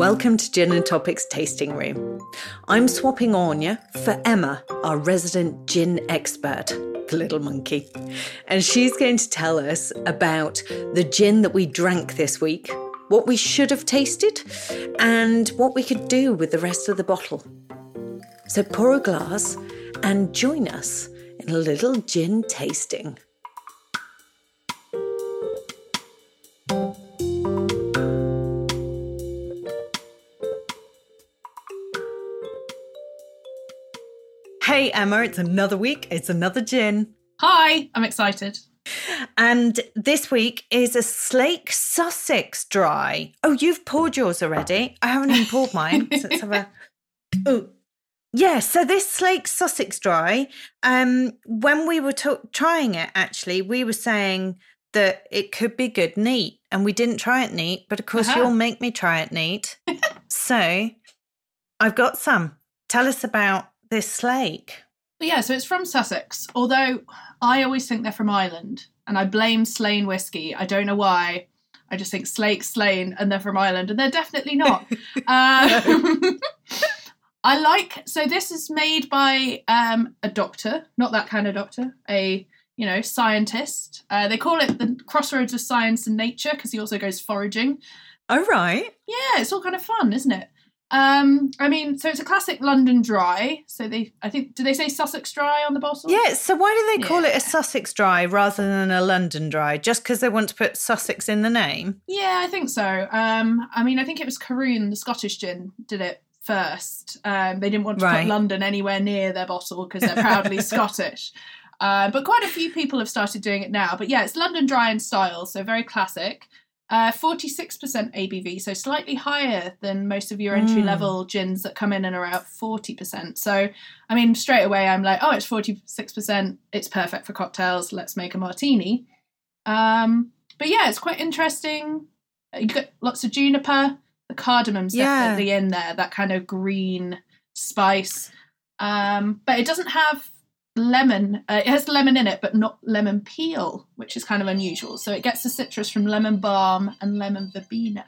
Welcome to Gin and Topics Tasting Room. I'm swapping Anya for Emma, our resident gin expert, the little monkey. And she's going to tell us about the gin that we drank this week, what we should have tasted, and what we could do with the rest of the bottle. So pour a glass and join us in a little gin tasting. Hey Emma, it's another week, it's another gin. Hi, I'm excited. And this week is a Slake Sussex dry. Oh, you've poured yours already. I haven't even poured mine. so let's have a. Oh, yeah. So this Slake Sussex dry. Um, when we were t- trying it, actually, we were saying that it could be good neat, and we didn't try it neat. But of course, Uh-huh. you'll make me try it neat. so, I've got some. Tell us about this Slake. Yeah, so it's from Sussex, although I always think they're from Ireland, and I blame Slane whiskey. I don't know why. I just think Slake, Slane, and they're from Ireland, and they're definitely not. um, I like, so this is made by um, a doctor, not that kind of doctor, a you know scientist. Uh, they call it the crossroads of science and nature because he also goes foraging. Oh right. Yeah, it's all kind of fun, isn't it? Um, I mean, so it's a classic London dry. So they, I think, do they say Sussex dry on the bottle? Yeah, so why do they call it a Sussex dry rather than a London dry? Just because they want to put Sussex in the name? Yeah, I think so. Um, I mean, I think it was Caorunn, the Scottish gin, did it first. Um, they didn't want to Right. put London anywhere near their bottle because they're proudly Scottish. Uh, but quite a few people have started doing it now. But yeah, it's London dry in style, so very classic. Uh, 46% ABV, so slightly higher than most of your entry Mm. level gins that come in and are out 40%. So, I mean, straight away, I'm like, oh, it's 46%. It's perfect for cocktails. Let's make a martini. Um, but yeah, it's quite interesting. You got lots of juniper. The cardamom's Yeah. definitely in there, that kind of green spice. Um, but it doesn't have lemon. Uh, it has lemon in it, but not lemon peel, which is kind of unusual. So it gets the citrus from lemon balm and lemon verbena.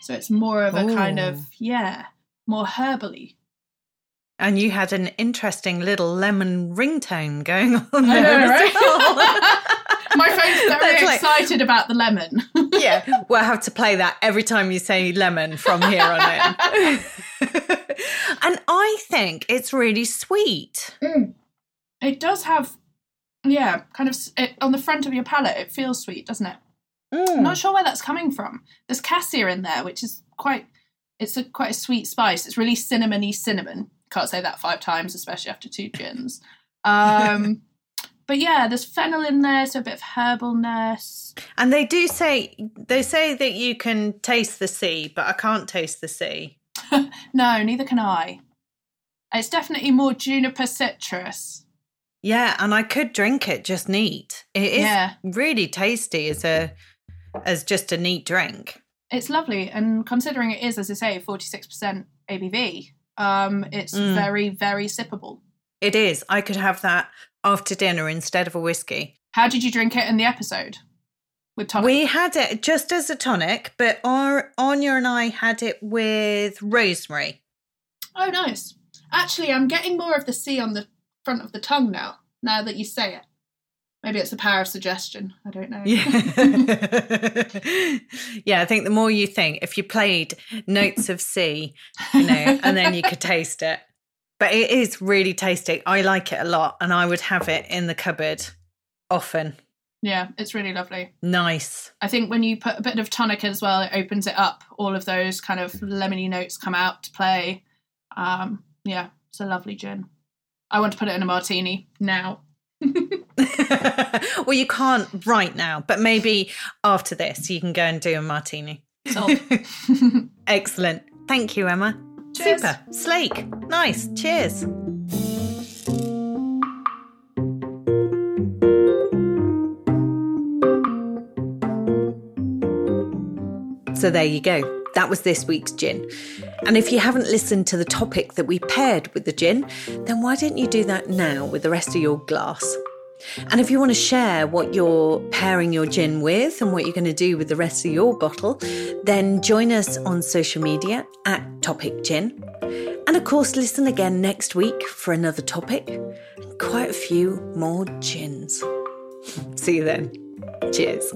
So it's more of a kind of yeah, more herbally. And you had an interesting little lemon ringtone going on there know, right? well. My phone's very like- excited about the lemon. yeah, we'll have to play that every time you say lemon from here on in. and I think it's really sweet. It does have, yeah, kind of it, on the front of your palate. It feels sweet, doesn't it? I'm Mm. not sure where that's coming from. There's cassia in there, which is quite. It's a quite a sweet spice. It's really cinnamony cinnamon. Can't say that five times, especially after two gins. Um, but yeah, there's fennel in there, so a bit of herbalness. And they do say they say that you can taste the sea, but I can't taste the sea. No, neither can I. It's definitely more juniper citrus. Yeah, and I could drink it just neat. It is Yeah. really tasty as a as just a neat drink. It's lovely, and considering it is, as I say, forty six percent ABV, um, it's Mm. very, very sippable. It is. I could have that after dinner instead of a whiskey. How did you drink it in the episode? With tonic? We had it just as a tonic, but our Anya and I had it with rosemary. Oh, nice. Actually, I'm getting more of the sea on the front of the tongue now. Now that you say it, maybe it's the power of suggestion. I don't know. Yeah. yeah, I think the more you think, if you played notes of sea, you know, and then you could taste it. But it is really tasty. I like it a lot, and I would have it in the cupboard often. yeah, it's really lovely. Nice. I think when you put a bit of tonic as well, it opens it up. All of those kind of lemony notes come out to play. Um, yeah, it's a lovely gin. I want to put it in a martini now. well, you can't right now, but maybe after this, you can go and do a martini. Excellent. Thank you, Emma. Cheers. Super. Sleek. Nice. Cheers. So there you go. That was this week's gin. And if you haven't listened to the topic that we paired with the gin, then why don't you do that now with the rest of your glass? And if you want to share what you're pairing your gin with and what you're going to do with the rest of your bottle, then join us on social media at Topic Gin. And of course, listen again next week for another topic and quite a few more gins. See you then. Cheers.